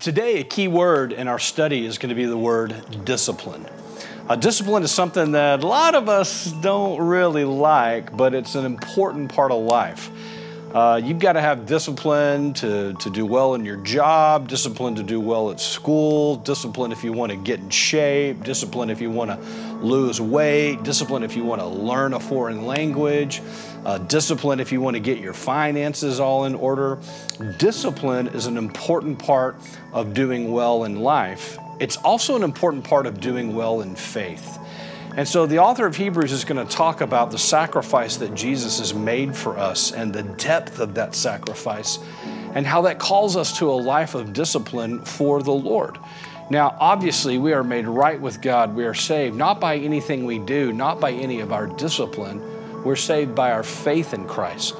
Today, a key word in our study is going to be the word discipline. Uh, discipline is something that a lot of us don't really like, but it's an important part of life. Uh, you've got to have discipline to, to do well in your job, discipline to do well at school, discipline if you want to get in shape, discipline if you want to lose weight, discipline if you want to learn a foreign language, uh, discipline if you want to get your finances all in order. Discipline is an important part of doing well in life. It's also an important part of doing well in faith. And so the author of Hebrews is going to talk about the sacrifice that Jesus has made for us and the depth of that sacrifice and how that calls us to a life of discipline for the Lord. Now, obviously, we are made right with God. We are saved not by anything we do, not by any of our discipline. We're saved by our faith in Christ.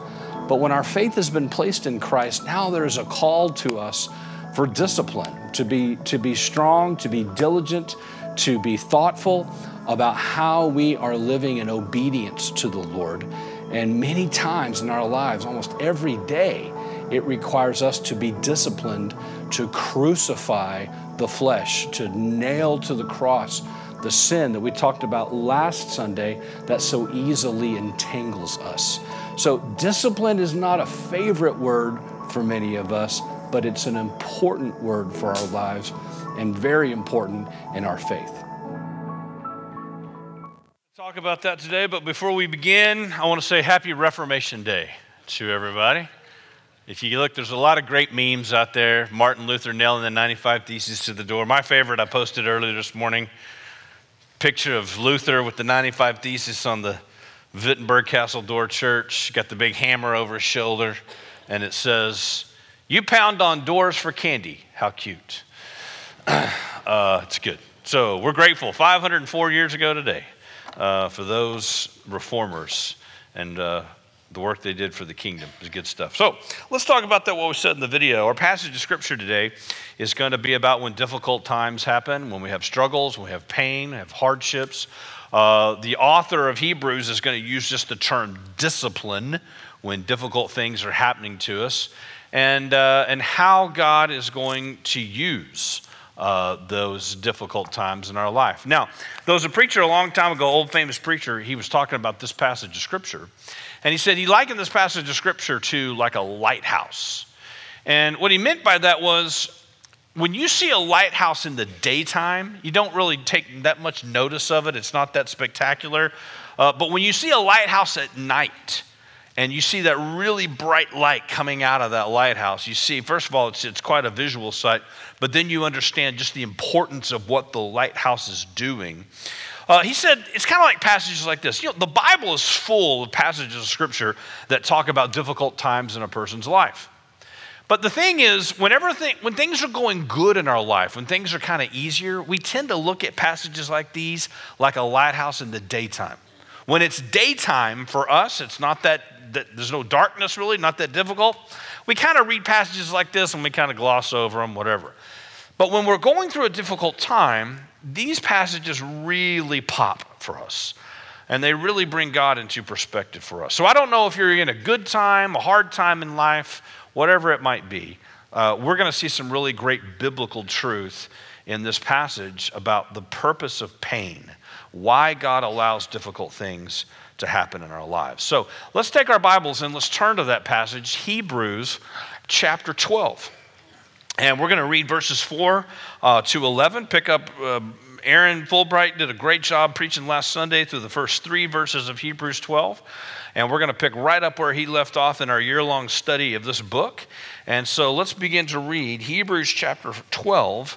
But when our faith has been placed in Christ, now there is a call to us for discipline, to be, to be strong, to be diligent, to be thoughtful, about how we are living in obedience to the Lord. And many times in our lives, almost every day, it requires us to be disciplined to crucify the flesh, to nail to the cross the sin that we talked about last Sunday that so easily entangles us. So, discipline is not a favorite word for many of us, but it's an important word for our lives and very important in our faith talk about that today, but before we begin, I want to say Happy Reformation Day to everybody. If you look, there's a lot of great memes out there. Martin Luther nailing the 95 Theses to the door. My favorite, I posted earlier this morning, picture of Luther with the 95 Theses on the Wittenberg Castle Door Church. Got the big hammer over his shoulder, and it says, You pound on doors for candy. How cute. uh, it's good. So we're grateful. 504 years ago today uh, for those reformers and uh, the work they did for the kingdom. is good stuff. So let's talk about that, what we said in the video. Our passage of scripture today is going to be about when difficult times happen, when we have struggles, when we have pain, have hardships. Uh, the author of Hebrews is going to use just the term discipline when difficult things are happening to us, and, uh, and how God is going to use uh, those difficult times in our life. Now, there was a preacher a long time ago, old famous preacher, he was talking about this passage of Scripture. And he said he likened this passage of Scripture to like a lighthouse. And what he meant by that was when you see a lighthouse in the daytime, you don't really take that much notice of it, it's not that spectacular. Uh, but when you see a lighthouse at night, and you see that really bright light coming out of that lighthouse. You see, first of all, it's, it's quite a visual sight, but then you understand just the importance of what the lighthouse is doing. Uh, he said it's kind of like passages like this. You know, the Bible is full of passages of scripture that talk about difficult times in a person's life. But the thing is, whenever th- when things are going good in our life, when things are kind of easier, we tend to look at passages like these like a lighthouse in the daytime. When it's daytime for us, it's not that that there's no darkness really, not that difficult. We kind of read passages like this and we kind of gloss over them, whatever. But when we're going through a difficult time, these passages really pop for us. And they really bring God into perspective for us. So I don't know if you're in a good time, a hard time in life, whatever it might be. Uh, we're going to see some really great biblical truth in this passage about the purpose of pain, why God allows difficult things to happen in our lives. So let's take our Bibles and let's turn to that passage, Hebrews chapter 12. And we're going to read verses 4 uh, to 11. Pick up, uh, Aaron Fulbright did a great job preaching last Sunday through the first three verses of Hebrews 12. And we're going to pick right up where he left off in our year long study of this book. And so let's begin to read Hebrews chapter 12,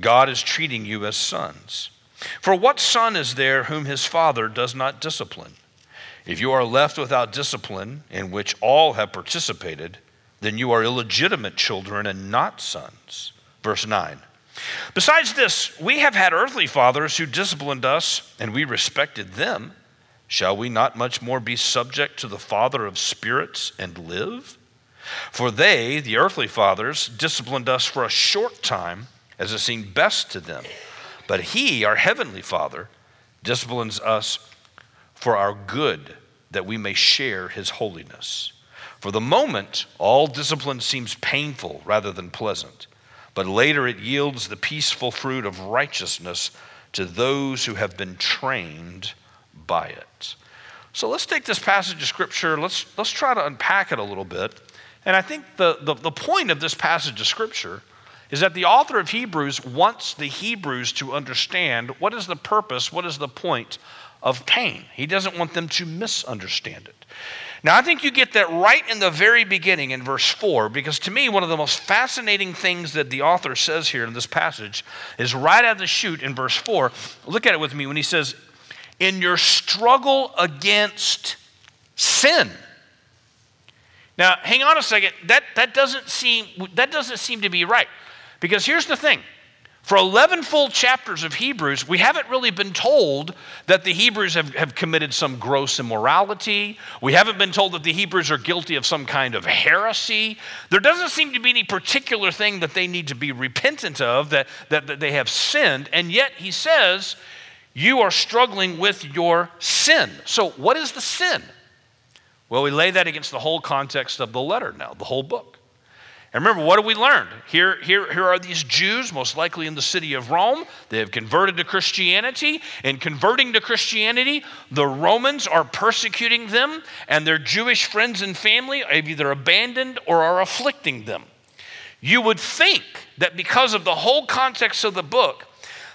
God is treating you as sons. For what son is there whom his father does not discipline? If you are left without discipline, in which all have participated, then you are illegitimate children and not sons. Verse 9 Besides this, we have had earthly fathers who disciplined us, and we respected them. Shall we not much more be subject to the Father of spirits and live? For they, the earthly fathers, disciplined us for a short time as it seemed best to them. But He, our heavenly Father, disciplines us for our good, that we may share His holiness. For the moment, all discipline seems painful rather than pleasant, but later it yields the peaceful fruit of righteousness to those who have been trained by it. So let's take this passage of Scripture, let's, let's try to unpack it a little bit. And I think the, the, the point of this passage of Scripture is that the author of Hebrews wants the Hebrews to understand what is the purpose, what is the point of pain. He doesn't want them to misunderstand it. Now, I think you get that right in the very beginning in verse 4, because to me, one of the most fascinating things that the author says here in this passage is right out of the chute in verse 4. Look at it with me when he says, In your struggle against sin. Now, hang on a second. That, that, doesn't seem, that doesn't seem to be right. Because here's the thing for 11 full chapters of Hebrews, we haven't really been told that the Hebrews have, have committed some gross immorality. We haven't been told that the Hebrews are guilty of some kind of heresy. There doesn't seem to be any particular thing that they need to be repentant of, that, that, that they have sinned. And yet, he says, you are struggling with your sin. So, what is the sin? Well, we lay that against the whole context of the letter now, the whole book. And remember, what have we learned? Here, here, here are these Jews, most likely in the city of Rome. They have converted to Christianity. In converting to Christianity, the Romans are persecuting them, and their Jewish friends and family have either abandoned or are afflicting them. You would think that because of the whole context of the book,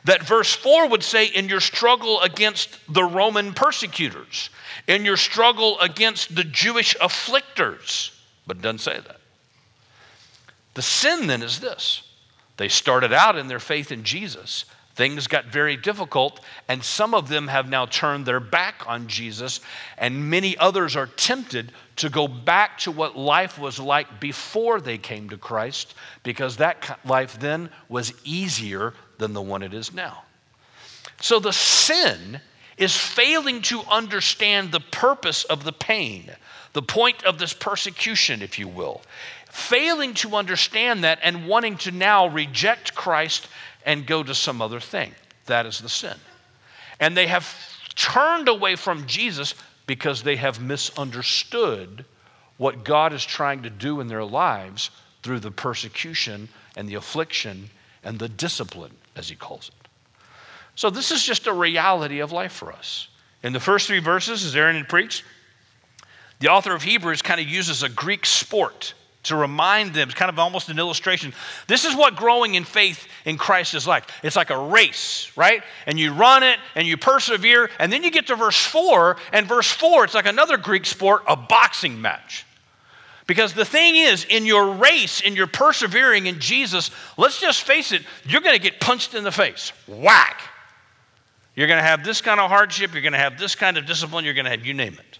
that verse 4 would say, in your struggle against the Roman persecutors, in your struggle against the Jewish afflictors, but it doesn't say that. The sin then is this they started out in their faith in Jesus. Things got very difficult, and some of them have now turned their back on Jesus, and many others are tempted to go back to what life was like before they came to Christ, because that life then was easier than the one it is now. So the sin is failing to understand the purpose of the pain, the point of this persecution, if you will failing to understand that and wanting to now reject Christ and go to some other thing. That is the sin. And they have turned away from Jesus because they have misunderstood what God is trying to do in their lives through the persecution and the affliction and the discipline, as he calls it. So, this is just a reality of life for us. In the first three verses, as Aaron had preached, the author of Hebrews kind of uses a Greek sport to remind them, kind of almost an illustration. This is what growing in faith in Christ is like. It's like a race, right? And you run it and you persevere, and then you get to verse 4, and verse 4, it's like another Greek sport, a boxing match. Because the thing is, in your race, in your persevering in Jesus, let's just face it, you're going to get punched in the face. Whack! You're going to have this kind of hardship, you're going to have this kind of discipline, you're going to have, you name it.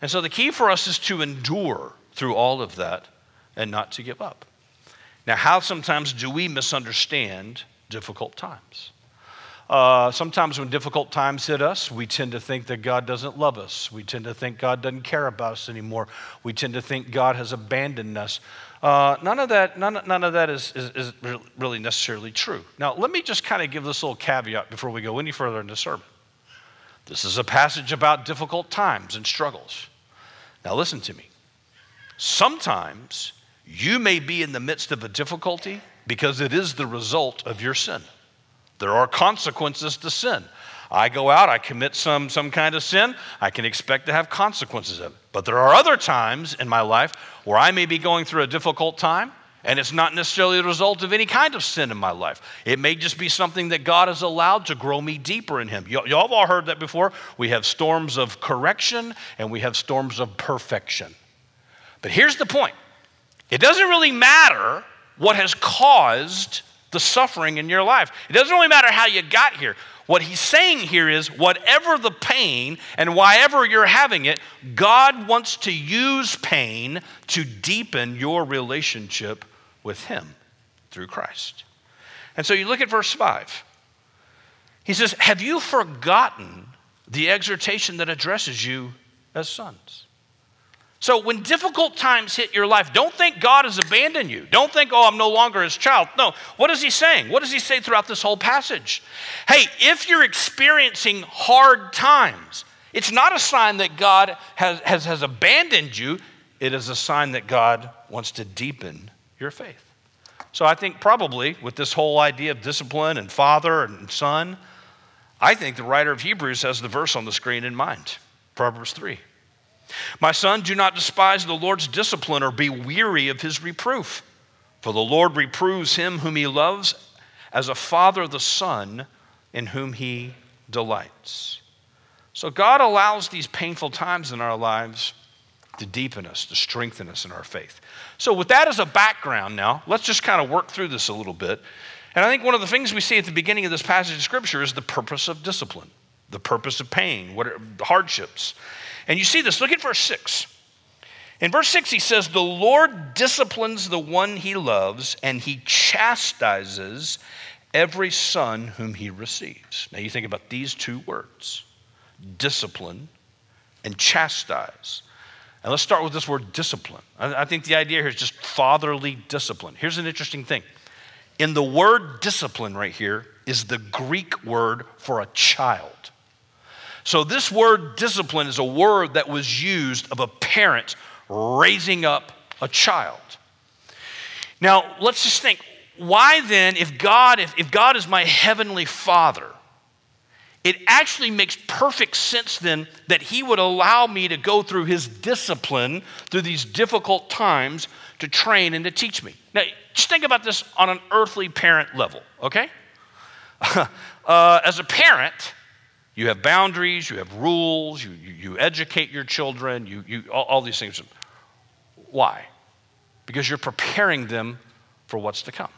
And so the key for us is to endure through all of that and not to give up. Now, how sometimes do we misunderstand difficult times? Uh, sometimes when difficult times hit us, we tend to think that God doesn't love us. We tend to think God doesn't care about us anymore. We tend to think God has abandoned us. Uh, none of that, none, none of that is, is, is really necessarily true. Now, let me just kind of give this little caveat before we go any further in the sermon. This is a passage about difficult times and struggles. Now, listen to me. Sometimes you may be in the midst of a difficulty because it is the result of your sin. There are consequences to sin. I go out, I commit some, some kind of sin, I can expect to have consequences of it. But there are other times in my life where I may be going through a difficult time, and it's not necessarily the result of any kind of sin in my life. It may just be something that God has allowed to grow me deeper in Him. y'all have all heard that before. We have storms of correction and we have storms of perfection. But here's the point it doesn't really matter what has caused the suffering in your life, it doesn't really matter how you got here. What he's saying here is whatever the pain and whyever you're having it, God wants to use pain to deepen your relationship with Him through Christ. And so you look at verse 5. He says, Have you forgotten the exhortation that addresses you as sons? So when difficult times hit your life, don't think God has abandoned you. Don't think, oh, I'm no longer his child. No. What is he saying? What does he say throughout this whole passage? Hey, if you're experiencing hard times, it's not a sign that God has, has, has abandoned you, it is a sign that God wants to deepen your faith. So I think probably with this whole idea of discipline and father and son, I think the writer of Hebrews has the verse on the screen in mind Proverbs 3. My son, do not despise the Lord's discipline or be weary of his reproof. For the Lord reproves him whom he loves as a father the son in whom he delights. So God allows these painful times in our lives to deepen us, to strengthen us in our faith. So, with that as a background now, let's just kind of work through this a little bit. And I think one of the things we see at the beginning of this passage of Scripture is the purpose of discipline, the purpose of pain, what are hardships. And you see this, look at verse 6. In verse 6, he says, The Lord disciplines the one he loves, and he chastises every son whom he receives. Now, you think about these two words discipline and chastise. And let's start with this word discipline. I, think the idea here is just fatherly discipline. Here's an interesting thing in the word discipline right here is the Greek word for a child. So, this word discipline is a word that was used of a parent raising up a child. Now, let's just think why then, if God, if, if God is my heavenly father, it actually makes perfect sense then that he would allow me to go through his discipline through these difficult times to train and to teach me. Now, just think about this on an earthly parent level, okay? uh, as a parent, you have boundaries, you have rules, you, you, you educate your children, you, you, all, all these things. Why? Because you're preparing them for what's to come.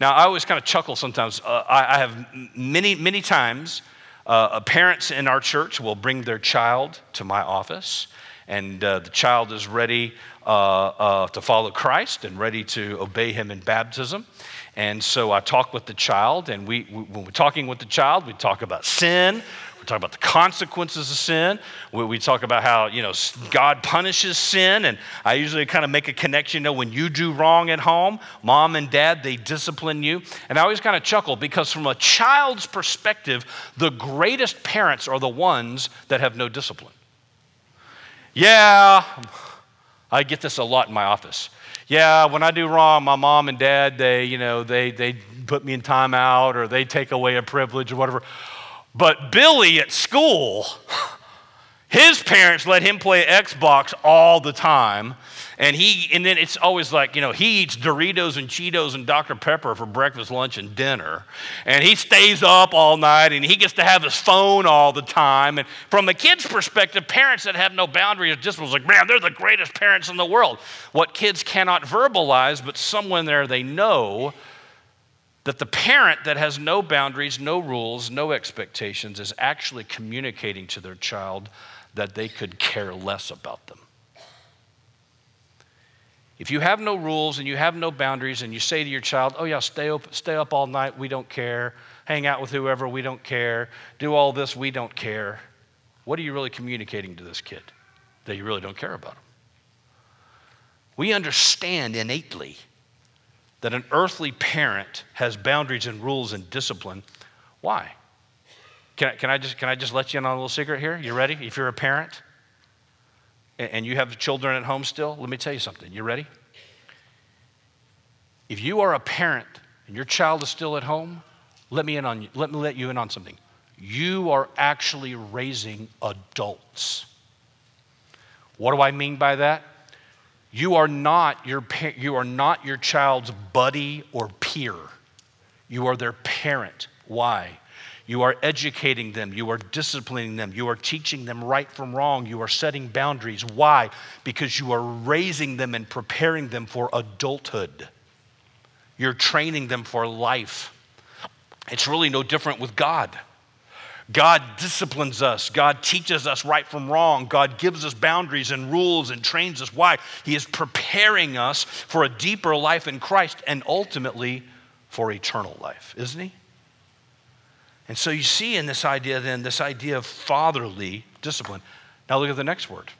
Now, I always kind of chuckle sometimes. Uh, I, I, have many, many times, uh, parents in our church will bring their child to my office, and uh, the child is ready uh, uh, to follow Christ and ready to obey Him in baptism. And so I talk with the child, and we, when we're talking with the child, we talk about sin, we talk about the consequences of sin. We, we, talk about how, you know, God punishes sin. And I usually kind of make a connection, you know, when you do wrong at home, mom and dad, they discipline you. And I always kind of chuckle because from a child's perspective, the greatest parents are the ones that have no discipline. Yeah, I get this a lot in my office. Yeah, when I do wrong, my mom and dad, they, you know, they, they put me in timeout or they take away a privilege or whatever. But Billy at school, his parents let him play Xbox all the time. And he and then it's always like, you know, he eats Doritos and Cheetos and Dr. Pepper for breakfast, lunch, and dinner. And he stays up all night and he gets to have his phone all the time. And from the kid's perspective, parents that have no boundaries just was like, man, they're the greatest parents in the world. What kids cannot verbalize, but someone there they know that the parent that has no boundaries, no rules, no expectations is actually communicating to their child that they could care less about them. If you have no rules and you have no boundaries and you say to your child, oh, yeah, stay up, stay up all night, we don't care, hang out with whoever, we don't care, do all this, we don't care, what are you really communicating to this kid? That you really don't care about him. We understand innately that an earthly parent has boundaries and rules and discipline. Why? Can I, can I, just, can I just let you in on a little secret here? You ready? If you're a parent and you have children at home still, let me tell you something. You ready? If you are a parent and your child is still at home, let me in on you. let me let you in on something. You are actually raising adults. What do I mean by that? You are not your, you are not your child's buddy or peer. You are their parent. Why? You are educating them. You are disciplining them. You are teaching them right from wrong. You are setting boundaries. Why? Because you are raising them and preparing them for adulthood. You're training them for life. It's really no different with God. God disciplines us. God teaches us right from wrong. God gives us boundaries and rules and trains us. Why? He is preparing us for a deeper life in Christ and ultimately for eternal life, isn't he? And so you see in this idea, then, this idea of fatherly discipline. Now look at the next word.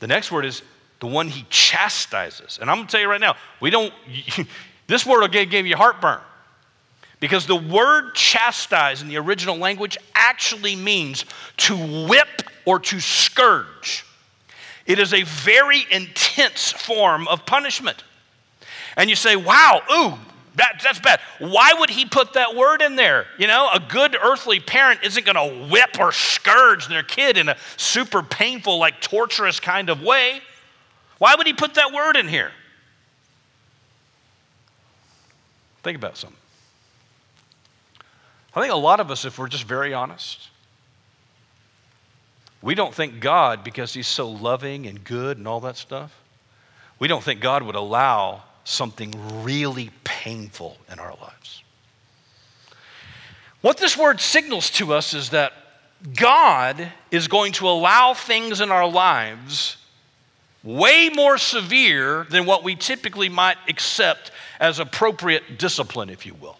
The next word is the one he chastises. And I'm going to tell you right now, we don't, this word will give, you heartburn. Because the word chastise in the original language actually means to whip or to scourge. It is a very intense form of punishment. And you say, wow, ooh, that, that's bad. Why would he put that word in there? You know, a good earthly parent isn't going to whip or scourge their kid in a super painful, like torturous kind of way. Why would he put that word in here? Think about something. I think a lot of us, if we're just very honest, we don't think God, because He's so loving and good and all that stuff, we don't think God would allow something really painful in our lives. What this word signals to us is that God is going to allow things in our lives way more severe than what we typically might accept as appropriate discipline, if you will.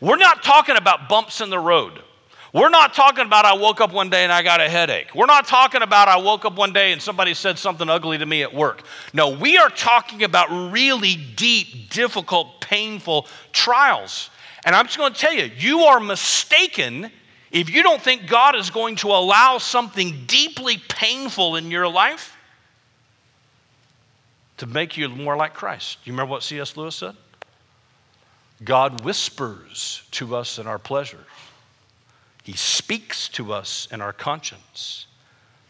We're not talking about bumps in the road. We're not talking about I woke up one day and I got a headache. We're not talking about I woke up one day and somebody said something ugly to me at work. No, we are talking about really deep, difficult, painful trials. And I'm just going to tell you, you are mistaken if you don't think God is going to allow something deeply painful in your life to make you more like Christ. Do you remember what C.S. Lewis said? God whispers to us in our pleasures. He speaks to us in our conscience,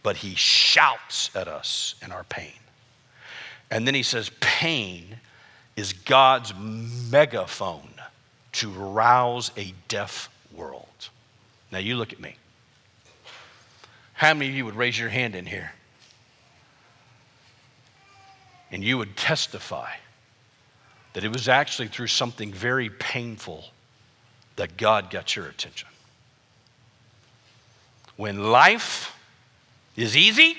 but he shouts at us in our pain. And then he says, pain is God's megaphone to rouse a deaf world. Now, you look at me. How many of you would raise your hand in here? And you would testify that it was actually through something very painful that God got your attention. When life is easy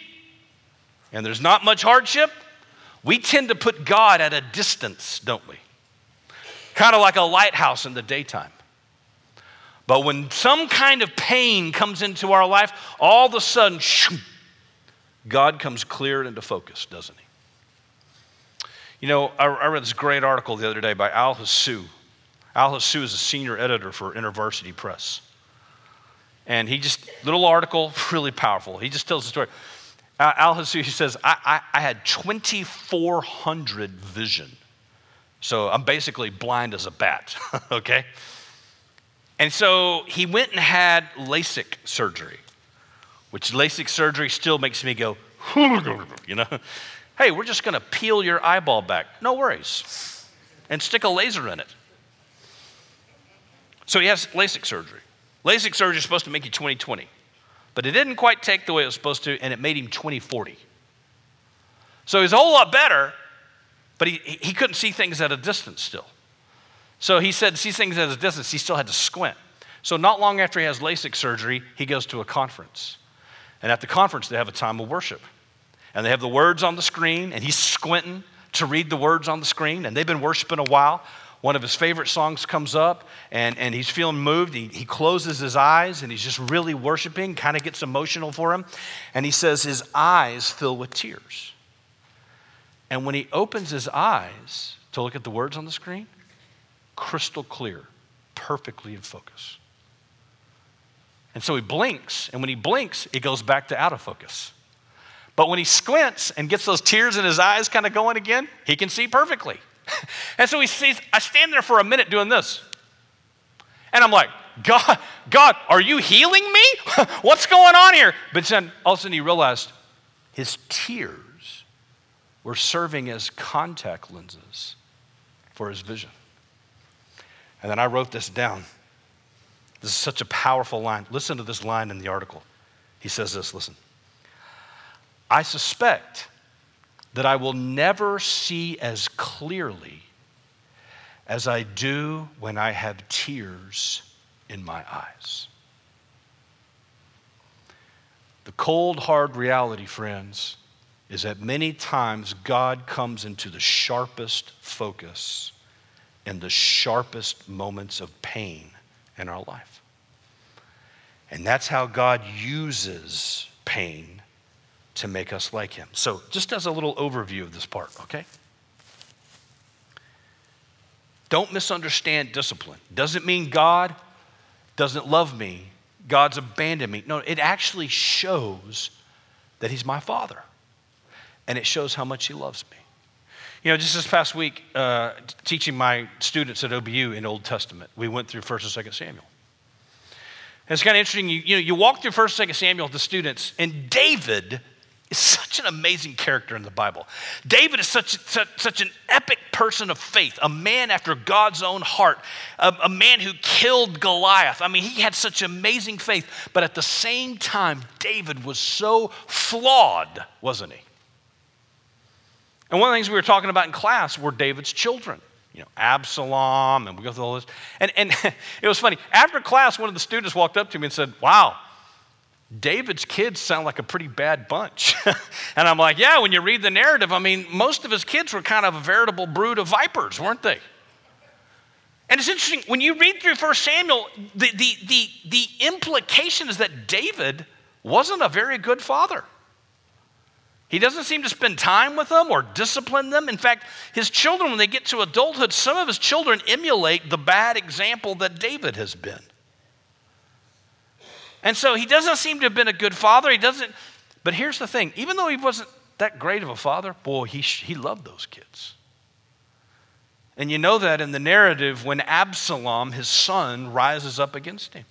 and there's not much hardship, we tend to put God at a distance, don't we? Kind of like a lighthouse in the daytime. But when some kind of pain comes into our life, all of a sudden, shoo, God comes clear into focus, doesn't he? You know, I, I read this great article the other day by Al Hsu. Al Hsu is a senior editor for InterVarsity Press. And he just, little article, really powerful. He just tells the story. Al he says, I, I, I had 2,400 vision. So I'm basically blind as a bat, okay? And so he went and had LASIK surgery, which LASIK surgery still makes me go, you know? Hey, we're just to peel your eyeball back. No worries. And stick a laser in it. So he has LASIK surgery. LASIK surgery is supposed to make you 2020, but it didn't quite take the way it was supposed to, and it made him 2040. So he's a whole lot better, but he, he couldn't see things at a distance still. So he said, see things at a distance, he still had to squint. So not long after he has LASIK surgery, he goes to a conference. And at the conference, they have a time of worship and they have the words on the screen, and he's squinting to read the words on the screen, and they've been worshiping a while. One of his favorite songs comes up, and, and he's feeling moved. He, he closes his eyes, and he's just really worshiping, kind of gets emotional for him. And he says his eyes fill with tears. And when he opens his eyes to look at the words on the screen, crystal clear, perfectly in focus. And so he blinks, and when he blinks, it goes back to out of focus. But when he squints and gets those tears in his eyes kind of going again, he can see perfectly. and so he sees, I stand there for a minute doing this. And I'm like, God, God, are you healing me? What's going on here? But then all of a sudden he realized his tears were serving as contact lenses for his vision. And then I wrote this down. This is such a powerful line. Listen to this line in the article. He says this listen. I suspect that I will never see as clearly as I do when I have tears in my eyes. The cold, hard reality, friends, is that many times God comes into the sharpest focus in the sharpest moments of pain in our life. And that's how God uses pain to make us like Him. So, just as a little overview of this part, okay? Don't misunderstand discipline. Doesn't mean God doesn't love me, God's abandoned me. No, it actually shows that He's my Father, and it shows how much He loves me. You know, just this past week, uh, teaching my students at OBU in Old Testament, we went through 1st and 2nd Samuel. And it's kind of interesting. You, you know, you walk through 1st and 2nd Samuel with the students, and David is such an amazing character in the Bible. David is such, such, such an epic person of faith, a man after God's own heart, a, a man who killed Goliath. I mean, he had such amazing faith, but at the same time, David was so flawed, wasn't he? And one of the things we were talking about in class were David's children. You know, Absalom, and we go through all this. And, and it was funny. After class, one of the students walked up to me and said, Wow, David's kids sound like a pretty bad bunch. and I'm like, Yeah, when you read the narrative, I mean, most of his kids were kind of a veritable brood of vipers, weren't they? And it's interesting, when you read through 1 Samuel, the, the, the, the implication is that David wasn't a very good father. He doesn't seem to spend time with them or discipline them. In fact, his children, when they get to adulthood, some of his children emulate the bad example that David has been. And so he doesn't seem to have been a good father. He doesn't, but here's the thing even though he wasn't that great of a father, boy, he, he loved those kids. And you know that in the narrative when Absalom, his son, rises up against him.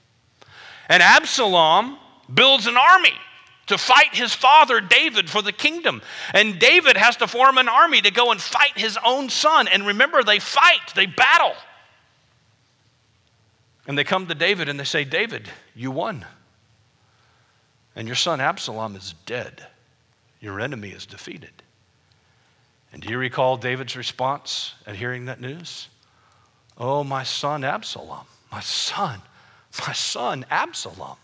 And Absalom builds an army to fight his father David for the kingdom. And David has to form an army to go and fight his own son. And remember, they fight, they battle. And they come to David and they say, David, you won. And your son Absalom is dead. Your enemy is defeated. And do you recall David's response at hearing that news? Oh, my son Absalom, my son, my son Absalom.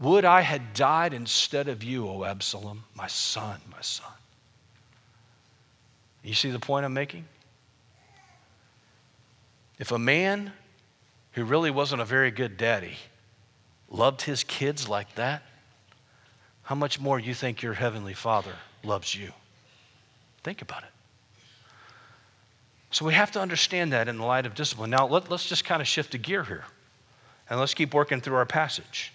Would I had died instead of you, O Absalom, my son, my son. You see the point I'm making? If a man who really wasn't a very good daddy loved his kids like that, how much more you think your heavenly Father loves you? Think about it. So we have to understand that in the light of discipline. Now, let, us just kind of shift a gear here and let's keep working through our passage.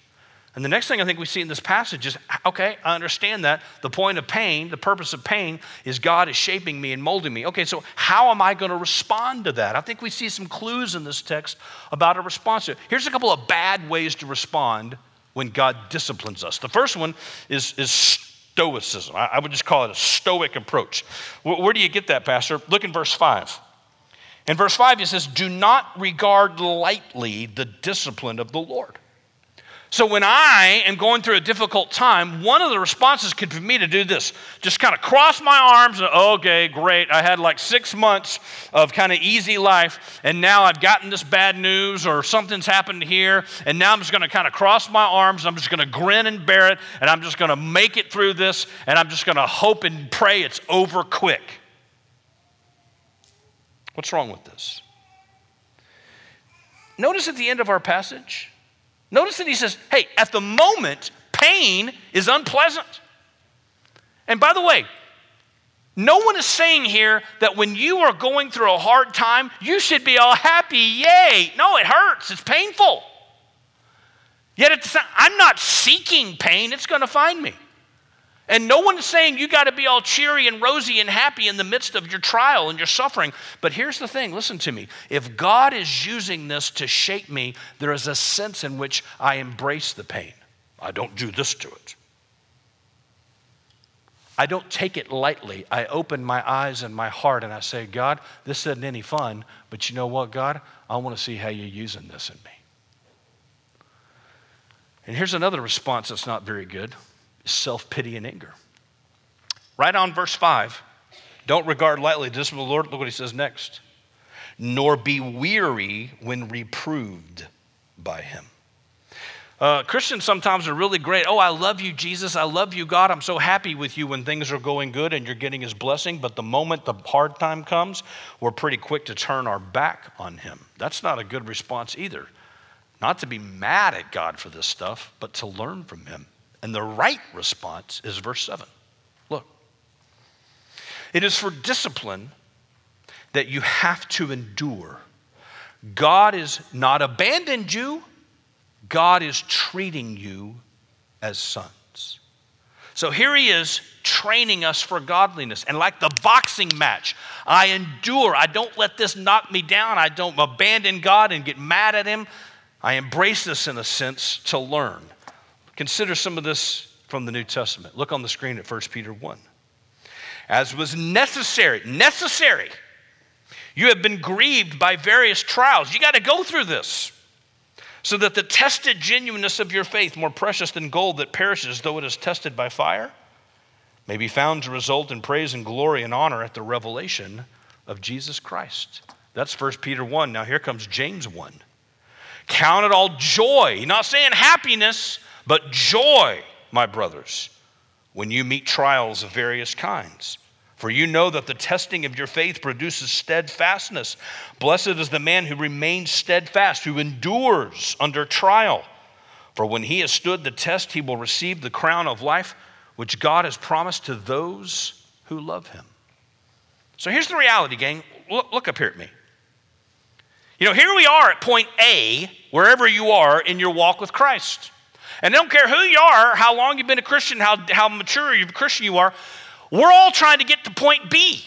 And the next thing I think we see in this passage is okay, I understand that. The point of pain, the purpose of pain, is God is shaping me and molding me. Okay, so how am I going to respond to that? I think we see some clues in this text about a response. Here's a couple of bad ways to respond when God disciplines us. The first one is, is stoicism. I, I would just call it a stoic approach. Where, where do you get that, Pastor? Look in verse 5. In verse 5, he says, Do not regard lightly the discipline of the Lord. So when I am going through a difficult time, one of the responses could be me to do this. Just kind of cross my arms and, okay, great. I had like six months of kind of easy life, and now I've gotten this bad news or something's happened here, and now I'm just going to kind of cross my arms. I'm just going to grin and bear it, and I'm just going to make it through this, and I'm just going to hope and pray it's over quick. What's wrong with this? Notice at the end of our passage, Notice that he says, hey, at the moment, pain is unpleasant. And by the way, no one is saying here that when you are going through a hard time, you should be all happy, yay. No, it hurts, it's painful. Yet same, I'm not seeking pain, it's going to find me. And no one's saying you got to be all cheery and rosy and happy in the midst of your trial and your suffering. But here's the thing listen to me. If God is using this to shape me, there is a sense in which I embrace the pain. I don't do this to it. I don't take it lightly. I open my eyes and my heart and I say, God, this isn't any fun, but you know what, God? I want to see how you're using this in me. And here's another response that's not very good self pity and anger. Right on verse 5. Don't regard lightly the discipline of the Lord. Look what he says next. Nor be weary when reproved by him. Uh, Christians sometimes are really great. Oh, I love you, Jesus. I love you, God. I'm so happy with you when things are going good and you're getting his blessing. But the moment the hard time comes, we're pretty quick to turn our back on him. That's not a good response either. Not to be mad at God for this stuff, but to learn from him. And the right response is verse 7. Look, it is for discipline that you have to endure. God has not abandoned you God is treating you as sons. So here he is training us for godliness. And like the boxing match, I endure. I don't let this knock me down. I don't abandon God and get mad at him. I embrace this in a sense to learn. Consider some of this from the New Testament. Look on the screen at 1 Peter 1. As was necessary, necessary. You have been grieved by various trials. You got to go through this so that the tested genuineness of your faith, more precious than gold that perishes though it is tested by fire, may be found to result in praise and glory and honor at the revelation of Jesus Christ. That's 1 Peter 1. Now here comes James 1. Count it all joy. Not saying happiness, but joy, my brothers, when you meet trials of various kinds for you know that the testing of your faith produces steadfastness. Blessed is the man who remains steadfast, who endures under trial. For when he has stood the test, he will receive the crown of life which God has promised to those who love him. So here's the reality, gang. Look, up here at me. You know, here we are at point A, wherever you are in your walk with Christ. And I don't care who you are, how long you've been a Christian, how, how mature a Christian you are, we're all trying to get to point B.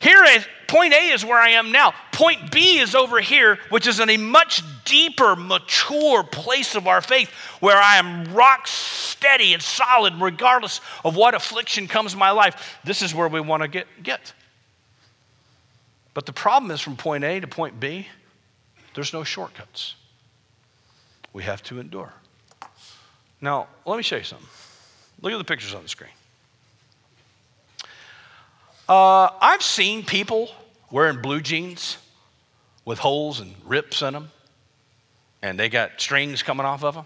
Here is point A is where I am now. Point B is over here, which is in a much deeper, mature place of our faith where I am rock steady and solid regardless of what affliction comes in my life. This is where we want to get, get. But the problem is from point A to point B, there's no shortcuts. We have to endure. Now, let me show you something. Look at the pictures on the screen. Uh, I've seen people wearing blue jeans with holes and rips in them, and they got strings coming off of them.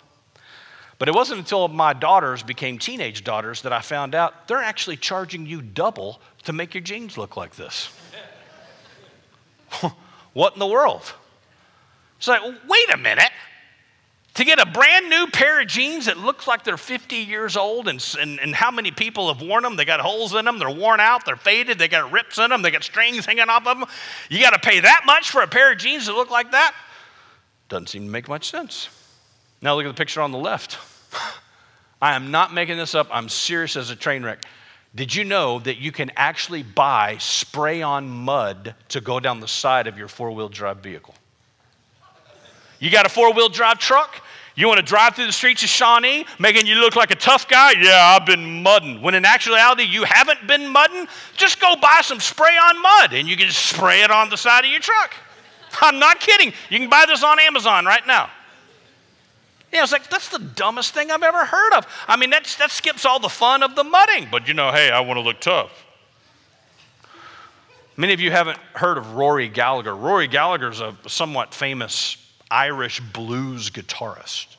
But it wasn't until my daughters became teenage daughters that I found out they're actually charging you double to make your jeans look like this. what in the world? It's like, wait a minute to get a brand new pair of jeans that looks like they're 50 years old and, and, and, how many people have worn them they got holes in them they're worn out they're faded they got rips in them they got strings hanging off of them you got to pay that much for a pair of jeans that look like that? Doesn't seem to make much sense. Now look at the picture on the left. I am not making this up i'm serious as a train wreck. Did you know that you can actually buy spray on mud to go down the side of your four-wheel drive vehicle? You got a four-wheel drive truck you want to drive through the streets of Shawnee, making you look like a tough guy? Yeah, I've been mudding. When in actuality, you haven't been mudding, just go buy some spray on mud and you can just spray it on the side of your truck. I'm not kidding. You can buy this on Amazon right now. Yeah, it's like, that's the dumbest thing I've ever heard of. I mean, that's, that skips all the fun of the mudding. But you know, hey, I want to look tough. Many of you haven't heard of Rory Gallagher. Rory Gallagher is a somewhat famous Irish blues guitarist.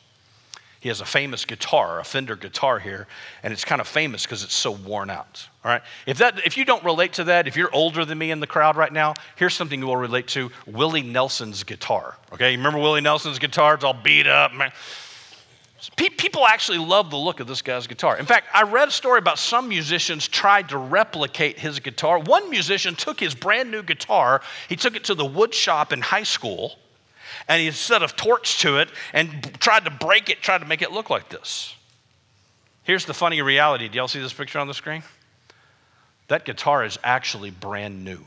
He has a famous guitar, a Fender guitar here, and it's kind of famous because it's so worn out. All right? If, that, if you don't relate to that, if you're older than me in the crowd right now, here's something you will relate to Willie Nelson's guitar. Okay? You remember Willie Nelson's guitar? It's all beat up. Man. People actually love the look of this guy's guitar. In fact, I read a story about some musicians tried to replicate his guitar. One musician took his brand new guitar, he took it to the wood shop in high school and he set a torch to it and tried to break it, tried to make it look like this. Here's the funny reality. Do y'all see this picture on the screen? That guitar is actually brand new.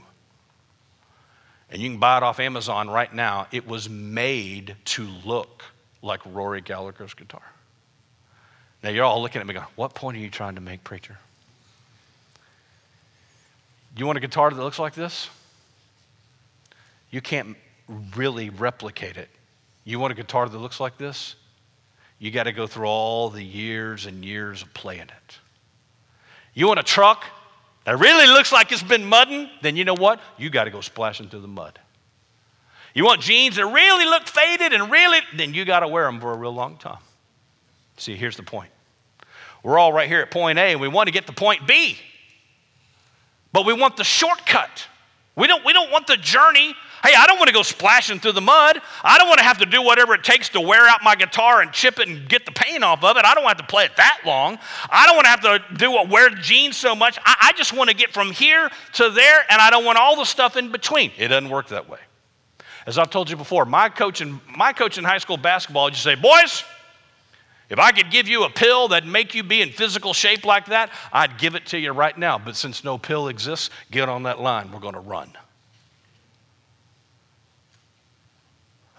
And you can buy it off Amazon right now. It was made to look like Rory Gallagher's guitar. Now you're all looking at me going, What point are you trying to make, preacher? You want a guitar that looks like this? You can't really replicate it. You want a guitar that looks like this? You got to go through all the years and years of playing it. You want a truck that really looks like it's been mudding? Then you know what? You got to go splashing through the mud. You want jeans that really look faded and really, then you got to wear them for a real long time. See, here's the point. We're all right here at point A and we want to get to point B, but we want the shortcut. We don't, we don't want the journey. Hey, I don't want to go splashing through the mud. I don't want to have to do whatever it takes to wear out my guitar and chip it and get the paint off of it. I don't want to have to play it that long. I don't want to have to do what wear jeans so much. I, I just want to get from here to there, and I don't want all the stuff in between. It doesn't work that way. As I've told you before, my coach in, my coach in high school basketball used to say, Boys, if I could give you a pill that'd make you be in physical shape like that, I'd give it to you right now. But since no pill exists, get on that line. We're going to run.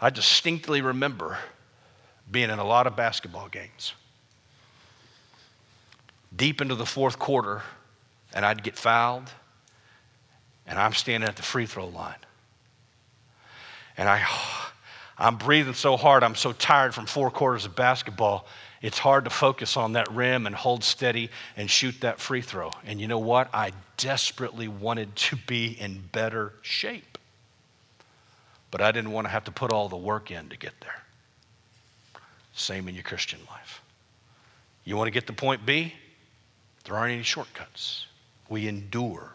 I distinctly remember being in a lot of basketball games. Deep into the fourth quarter, and I'd get fouled, and I'm standing at the free throw line. And I, I'm breathing so hard, I'm so tired from four quarters of basketball, it's hard to focus on that rim and hold steady and shoot that free throw. And you know what? I desperately wanted to be in better shape. But I didn't want to have to put all the work in to get there. Same in your Christian life. You want to get to point B? There aren't any shortcuts. We endure.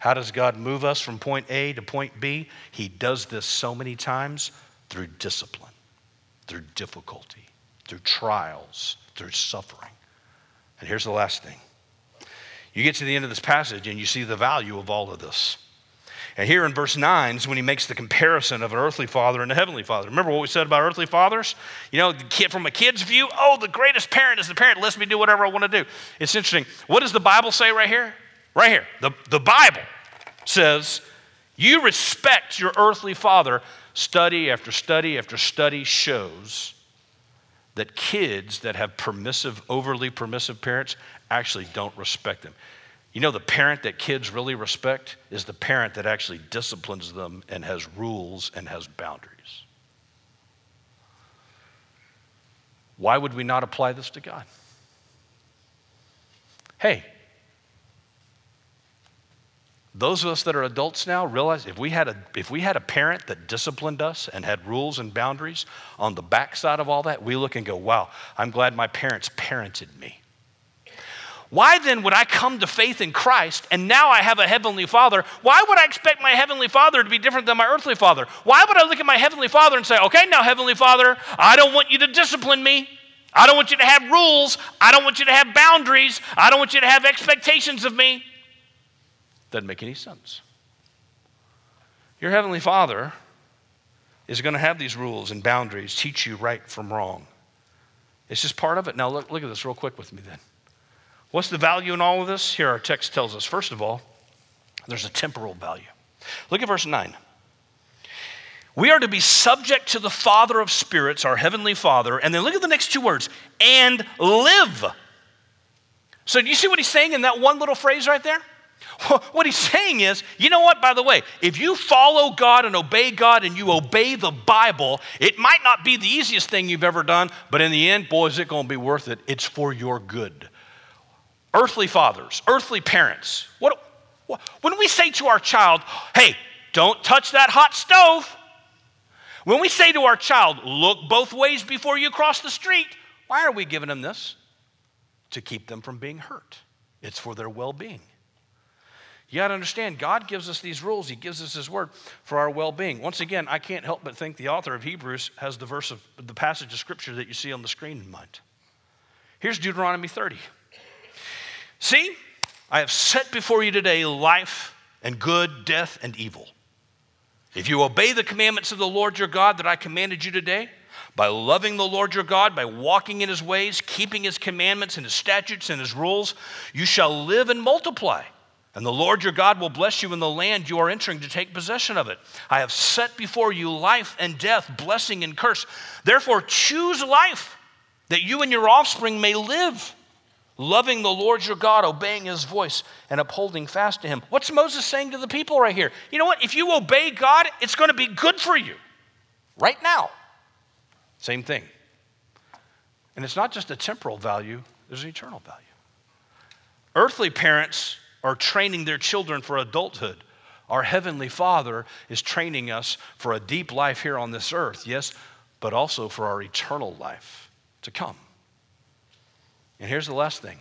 How does God move us from point A to point B? He does this so many times through discipline, through difficulty, through trials, through suffering. And here's the last thing you get to the end of this passage and you see the value of all of this. And here in verse 9 is when he makes the comparison of an earthly father and a heavenly father. Remember what we said about earthly fathers? You know, from a kid's view, oh, the greatest parent is the parent that lets me do whatever I want to do. It's interesting. What does the Bible say right here? Right here. The, the Bible says, You respect your earthly father. Study after study after study shows that kids that have permissive, overly permissive parents actually don't respect them. You know, the parent that kids really respect is the parent that actually disciplines them and has rules and has boundaries. Why would we not apply this to God? Hey, those of us that are adults now realize if we had a, if we had a parent that disciplined us and had rules and boundaries on the backside of all that, we look and go, wow, I'm glad my parents parented me. Why then would I come to faith in Christ and now I have a heavenly father? Why would I expect my heavenly father to be different than my earthly father? Why would I look at my heavenly father and say, okay, now, heavenly father, I don't want you to discipline me. I don't want you to have rules. I don't want you to have boundaries. I don't want you to have expectations of me. Doesn't make any sense. Your Heavenly Father is going to have these rules and boundaries, teach you right from wrong. It's just part of it. Now, look, look at this real quick with me then. What's the value in all of this? Here, our text tells us, first of all, there's a temporal value. Look at verse 9. We are to be subject to the Father of spirits, our Heavenly Father. And then look at the next two words and live. So, do you see what he's saying in that one little phrase right there? What he's saying is, you know what, by the way, if you follow God and obey God and you obey the Bible, it might not be the easiest thing you've ever done, but in the end, boy, is it going to be worth it. It's for your good. Earthly fathers, earthly parents, what, what, when we say to our child, hey, don't touch that hot stove, when we say to our child, look both ways before you cross the street, why are we giving them this? To keep them from being hurt. It's for their well being. You got to understand, God gives us these rules. He gives us His word for our well being. Once again, I can't help but think the author of Hebrews has the verse of the passage of Scripture that you see on the screen in mind. Here's Deuteronomy 30. See, I have set before you today life and good, death and evil. If you obey the commandments of the Lord your God that I commanded you today, by loving the Lord your God, by walking in his ways, keeping his commandments and his statutes and his rules, you shall live and multiply and the Lord your God will bless you in the land you are entering to take possession of it. I have set before you life and death, blessing and curse. Therefore, choose life that you and your offspring may live, loving the Lord your God, obeying his voice, and upholding fast to him. What's Moses saying to the people right here? You know what? If you obey God, it's going to be good for you right now. Same thing. And it's not just a temporal value, there's an eternal value. Earthly parents are training their children for adulthood. Our Heavenly Father is training us for a deep life here on this earth, yes, but also for our eternal life to come. And here's the last thing,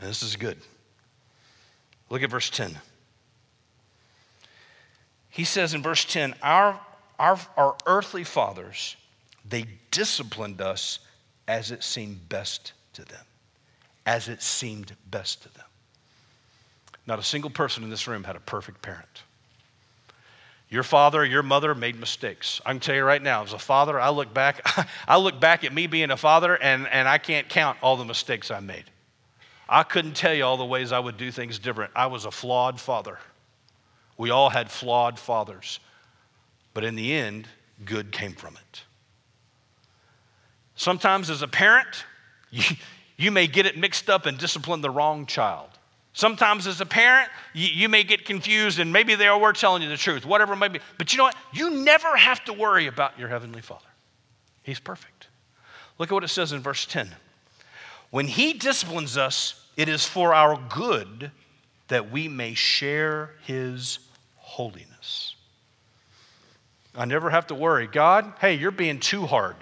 and this is good. Look at verse 10. He says in verse 10, Our, our, our earthly fathers, they disciplined us as it seemed best to them. As it seemed best to them. Not a single person in this room had a perfect parent. Your father, your mother made mistakes. I can tell you right now, as a father, I look back, I look back at me being a father and, and I can't count all the mistakes I made. I couldn't tell you all the ways I would do things different. I was a flawed father. We all had flawed fathers. But in the end, good came from it. Sometimes as a parent, you, you may get it mixed up and discipline the wrong child. Sometimes as a parent, you, you, may get confused and maybe they were telling you the truth, whatever it may be. But you know what? You never have to worry about your Heavenly Father. He's perfect. Look at what it says in verse 10. When He disciplines us, it is for our good that we may share His holiness. I never have to worry. God, hey, you're being too hard.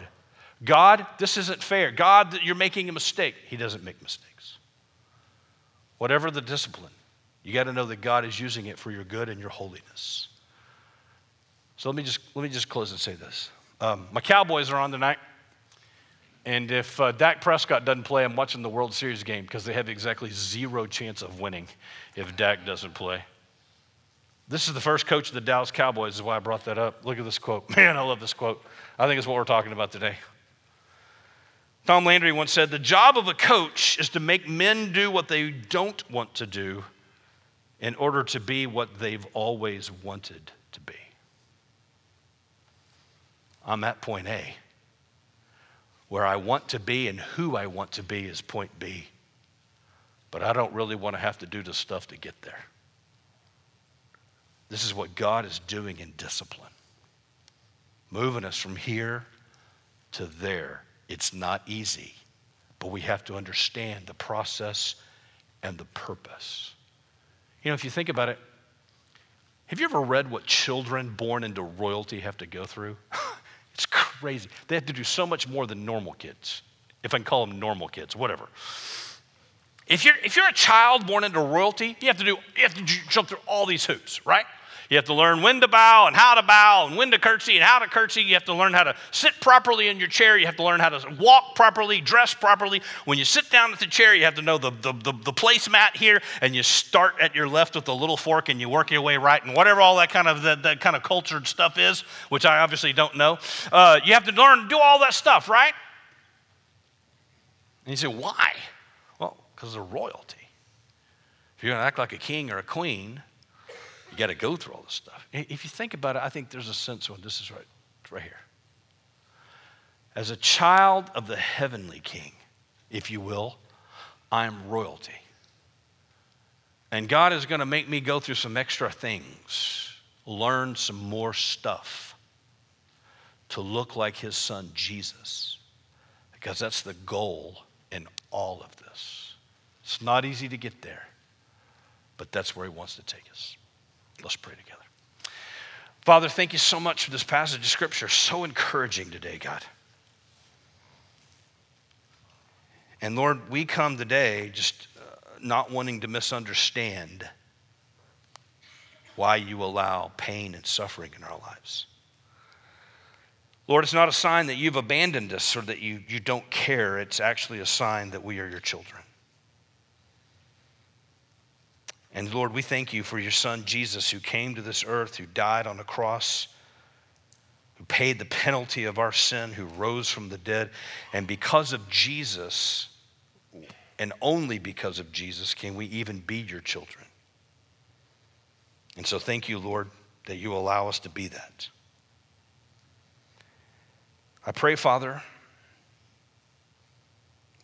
God, this isn't fair. God, you're making a mistake. He doesn't make mistakes. Whatever the discipline, you got to know that God is using it for your good and your holiness. So let me just, let me just close and say this. Um, my Cowboys are on tonight. And if uh, Dak Prescott doesn't play, I'm watching the World Series game because they have exactly zero chance of winning if Dak doesn't play. This is the first coach of the Dallas Cowboys, is why I brought that up. Look at this quote. Man, I love this quote. I think it's what we're talking about today. Tom Landry once said, The job of a coach is to make men do what they don't want to do in order to be what they've always wanted to be. I'm at point A. Where I want to be and who I want to be is point B. But I don't really want to have to do the stuff to get there. This is what God is doing in discipline, moving us from here to there it's not easy, but we have to understand the process and the purpose. You know, if you think about it, have you ever read what children born into royalty have to go through? it's crazy. They have to do so much more than normal kids, if I can call them normal kids, whatever. If you're, if you're a child born into royalty, you have to do you have to jump through all these hoops, right? You have to learn when to bow and how to bow and when to curtsy and how to curtsy. You have to learn how to sit properly in your chair. You have to learn how to walk properly, dress properly. When you sit down at the chair, you have to know the, the, the, the placemat here, and you start at your left with a little fork and you work your way right, and whatever all that kind of that, that kind of cultured stuff is, which I obviously don't know. Uh, you have to learn to do all that stuff, right? And you say, why? Well, because of royalty. If you're going to act like a king or a queen, you got to go through all this stuff. If you think about it, I think there's a sense when this is right, right here. As a child of the heavenly king, if you will, I am royalty. And God is going to make me go through some extra things, learn some more stuff to look like his son Jesus, because that's the goal in all of this. It's not easy to get there, but that's where he wants to take us. Let's pray together. Father, thank you so much for this passage of Scripture. So encouraging today, God. And Lord, we come today just uh, not wanting to misunderstand why you allow pain and suffering in our lives. Lord, it's not a sign that you've abandoned us or that you, you don't care. It's actually a sign that we are your children. And Lord, we thank you for your son Jesus who came to this earth, who died on a cross, who paid the penalty of our sin, who rose from the dead. And because of Jesus, and only because of Jesus, can we even be your children. And so thank you, Lord, that you allow us to be that. I pray, Father,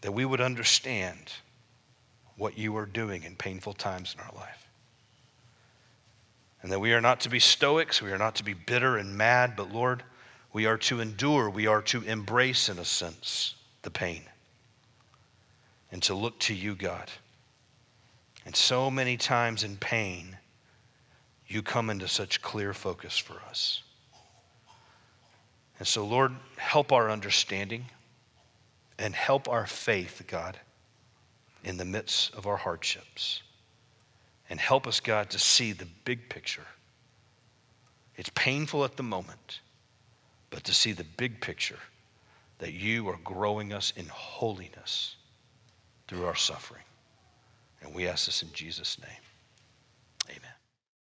that we would understand what you are doing in painful times in our life. And that we are not to be stoics, we are not to be bitter and mad, but Lord, we are to endure, we are to embrace, in a sense, the pain and to look to you, God. And so many times in pain, you come into such clear focus for us. And so, Lord, help our understanding and help our faith, God, in the midst of our hardships. And help us, God, to see the big picture. It's painful at the moment, but to see the big picture that you are growing us in holiness through our suffering. And we ask this in Jesus' name.